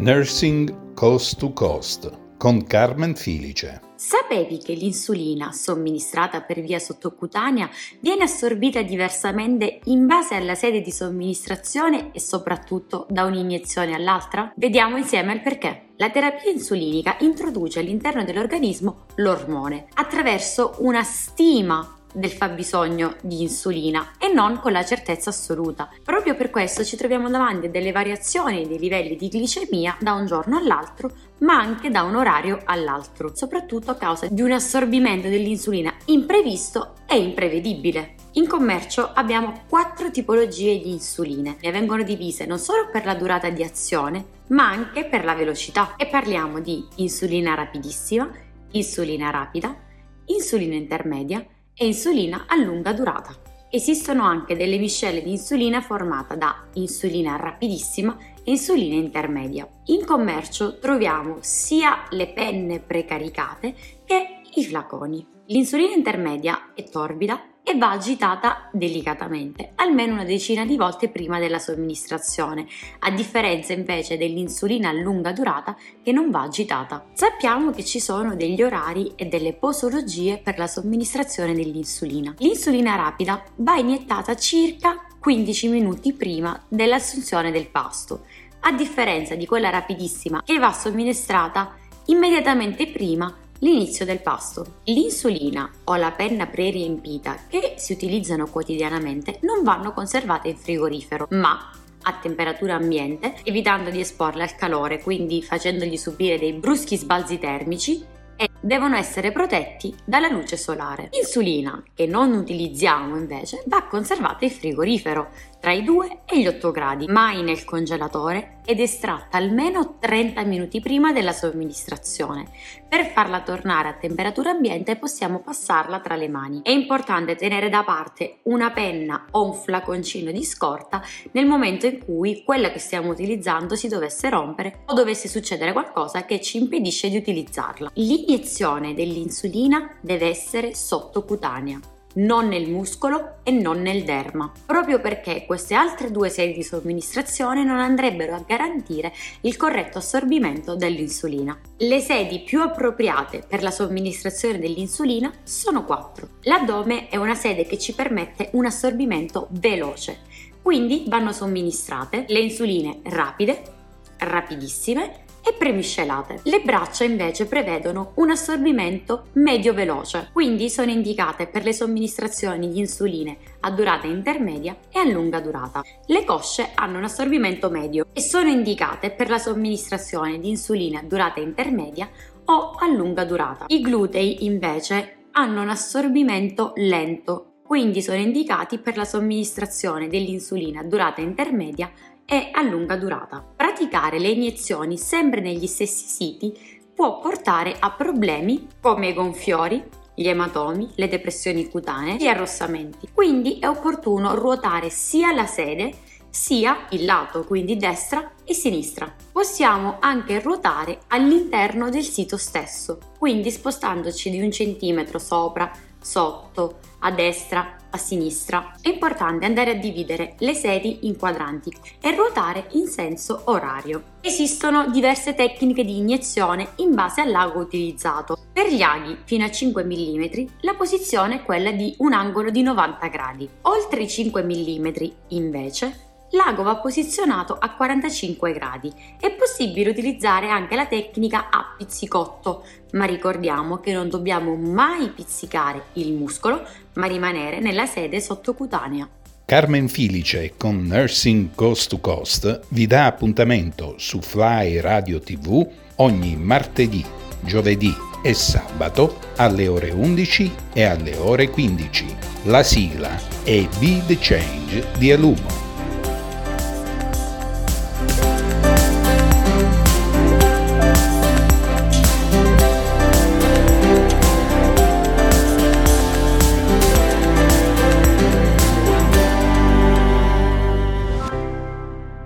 Nursing Coast to Coast con Carmen Filice. Sapevi che l'insulina somministrata per via sottocutanea viene assorbita diversamente in base alla sede di somministrazione e soprattutto da un'iniezione all'altra? Vediamo insieme il perché. La terapia insulinica introduce all'interno dell'organismo l'ormone attraverso una stima del fabbisogno di insulina e non con la certezza assoluta. Proprio per questo ci troviamo davanti a delle variazioni dei livelli di glicemia da un giorno all'altro, ma anche da un orario all'altro, soprattutto a causa di un assorbimento dell'insulina imprevisto e imprevedibile. In commercio abbiamo quattro tipologie di insuline. Ne vengono divise non solo per la durata di azione, ma anche per la velocità. E parliamo di insulina rapidissima, insulina rapida, insulina intermedia, e insulina a lunga durata. Esistono anche delle miscele di insulina formata da insulina rapidissima e insulina intermedia. In commercio troviamo sia le penne precaricate che i flaconi. L'insulina intermedia è torbida e va agitata delicatamente, almeno una decina di volte prima della somministrazione, a differenza invece dell'insulina a lunga durata che non va agitata. Sappiamo che ci sono degli orari e delle posologie per la somministrazione dell'insulina. L'insulina rapida va iniettata circa 15 minuti prima dell'assunzione del pasto, a differenza di quella rapidissima che va somministrata immediatamente prima L'inizio del pasto. L'insulina o la penna pre-riempita che si utilizzano quotidianamente non vanno conservate in frigorifero, ma a temperatura ambiente, evitando di esporle al calore, quindi facendogli subire dei bruschi sbalzi termici e devono essere protetti dalla luce solare. L'insulina, che non utilizziamo invece, va conservata in frigorifero tra i 2 e gli 8 gradi, mai nel congelatore ed estratta almeno 30 minuti prima della somministrazione. Per farla tornare a temperatura ambiente possiamo passarla tra le mani. È importante tenere da parte una penna o un flaconcino di scorta nel momento in cui quella che stiamo utilizzando si dovesse rompere o dovesse succedere qualcosa che ci impedisce di utilizzarla. L'iniezione dell'insulina deve essere sottocutanea non nel muscolo e non nel derma, proprio perché queste altre due sedi di somministrazione non andrebbero a garantire il corretto assorbimento dell'insulina. Le sedi più appropriate per la somministrazione dell'insulina sono quattro. L'addome è una sede che ci permette un assorbimento veloce, quindi vanno somministrate le insuline rapide, rapidissime e premiscelate. Le braccia invece prevedono un assorbimento medio-veloce, quindi sono indicate per le somministrazioni di insuline a durata intermedia e a lunga durata. Le cosce hanno un assorbimento medio e sono indicate per la somministrazione di insuline a durata intermedia o a lunga durata. I glutei invece hanno un assorbimento lento, quindi sono indicati per la somministrazione dell'insulina a durata intermedia e a lunga durata. Praticare le iniezioni sempre negli stessi siti può portare a problemi come i gonfiori, gli ematomi, le depressioni cutanee, gli arrossamenti. Quindi è opportuno ruotare sia la sede sia il lato, quindi destra e sinistra. Possiamo anche ruotare all'interno del sito stesso, quindi spostandoci di un centimetro sopra, sotto, a destra, sinistra. È importante andare a dividere le sedi in quadranti e ruotare in senso orario. Esistono diverse tecniche di iniezione in base al lago utilizzato. Per gli aghi fino a 5 mm la posizione è quella di un angolo di 90 gradi. Oltre i 5 mm invece L'ago va posizionato a 45 gradi. È possibile utilizzare anche la tecnica a pizzicotto, ma ricordiamo che non dobbiamo mai pizzicare il muscolo, ma rimanere nella sede sottocutanea. Carmen Filice con Nursing Coast to Coast vi dà appuntamento su Fly Radio TV ogni martedì, giovedì e sabato alle ore 11 e alle ore 15. La sigla è Be the Change di Alumo.